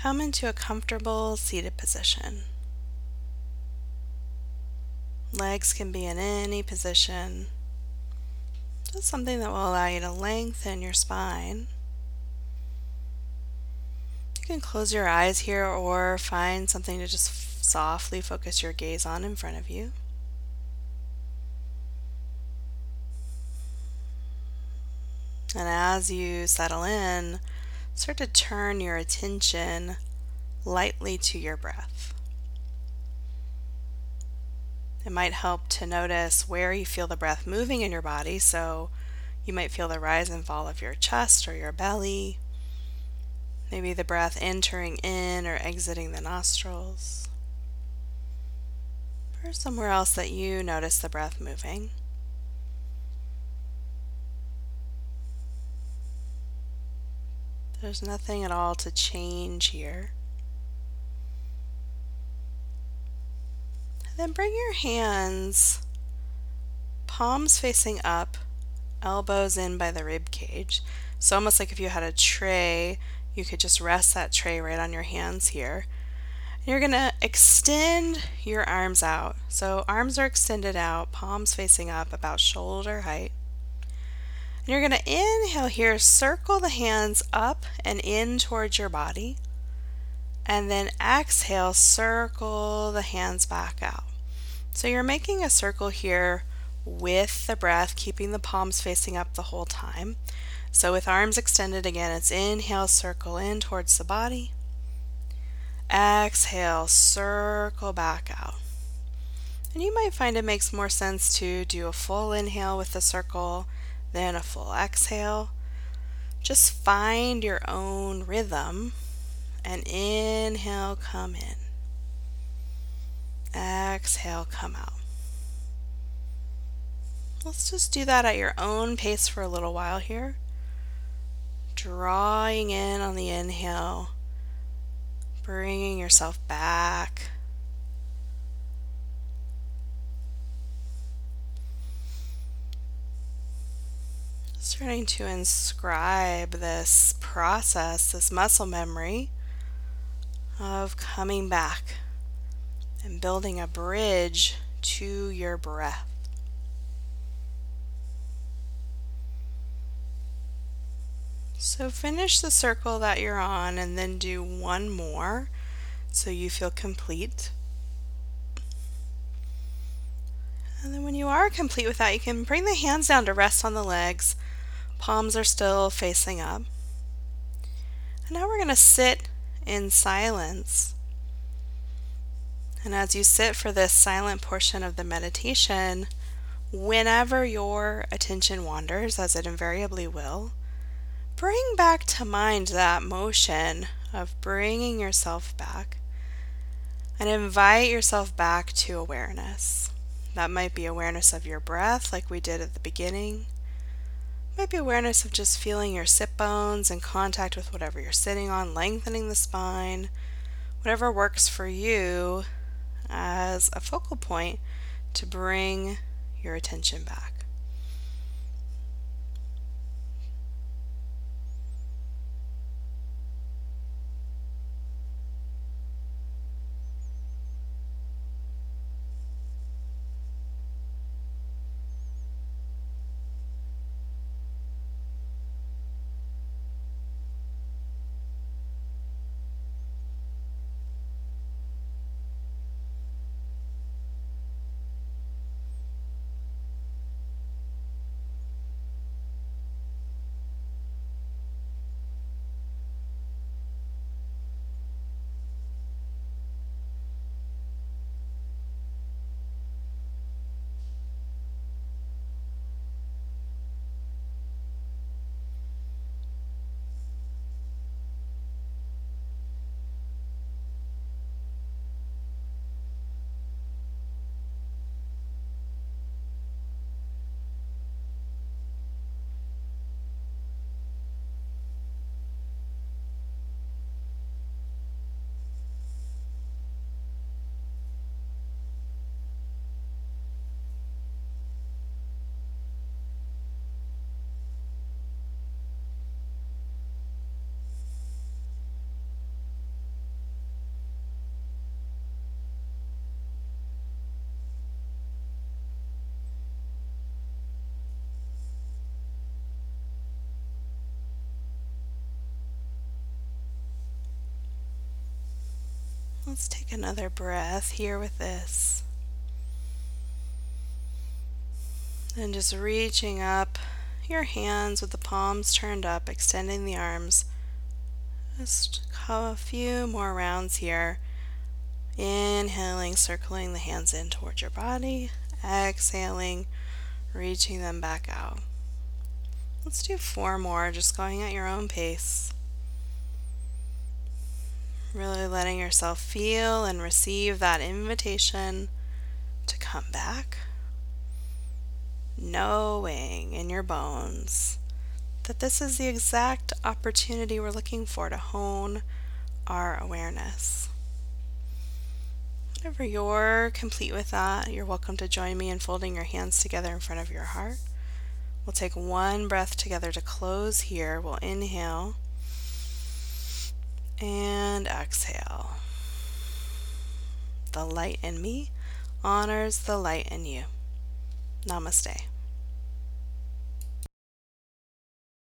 come into a comfortable seated position. Legs can be in any position. Just something that will allow you to lengthen your spine. You can close your eyes here or find something to just softly focus your gaze on in front of you. And as you settle in, start to turn your attention lightly to your breath. It might help to notice where you feel the breath moving in your body. So you might feel the rise and fall of your chest or your belly. Maybe the breath entering in or exiting the nostrils. Or somewhere else that you notice the breath moving. There's nothing at all to change here. Then bring your hands, palms facing up, elbows in by the rib cage. So almost like if you had a tray, you could just rest that tray right on your hands here. And you're going to extend your arms out. So arms are extended out, palms facing up about shoulder height. And you're going to inhale here, circle the hands up and in towards your body. And then exhale, circle the hands back out. So you're making a circle here with the breath, keeping the palms facing up the whole time. So with arms extended again, it's inhale, circle in towards the body. Exhale, circle back out. And you might find it makes more sense to do a full inhale with the circle, then a full exhale. Just find your own rhythm and inhale, come in. Exhale, come out. Let's just do that at your own pace for a little while here. Drawing in on the inhale, bringing yourself back. Starting to inscribe this process, this muscle memory of coming back and building a bridge to your breath. So finish the circle that you're on and then do one more so you feel complete. And then when you are complete with that, you can bring the hands down to rest on the legs. Palms are still facing up. And now we're going to sit in silence and as you sit for this silent portion of the meditation, whenever your attention wanders, as it invariably will, bring back to mind that motion of bringing yourself back and invite yourself back to awareness. That might be awareness of your breath, like we did at the beginning. It might be awareness of just feeling your sit bones in contact with whatever you're sitting on, lengthening the spine, whatever works for you as a focal point to bring your attention back. Let's take another breath here with this. And just reaching up your hands with the palms turned up, extending the arms. Just a few more rounds here. Inhaling, circling the hands in towards your body. Exhaling, reaching them back out. Let's do four more, just going at your own pace. Really letting yourself feel and receive that invitation to come back. Knowing in your bones that this is the exact opportunity we're looking for to hone our awareness. Whenever you're complete with that, you're welcome to join me in folding your hands together in front of your heart. We'll take one breath together to close here. We'll inhale and exhale. The light in me honors the light in you. Namaste.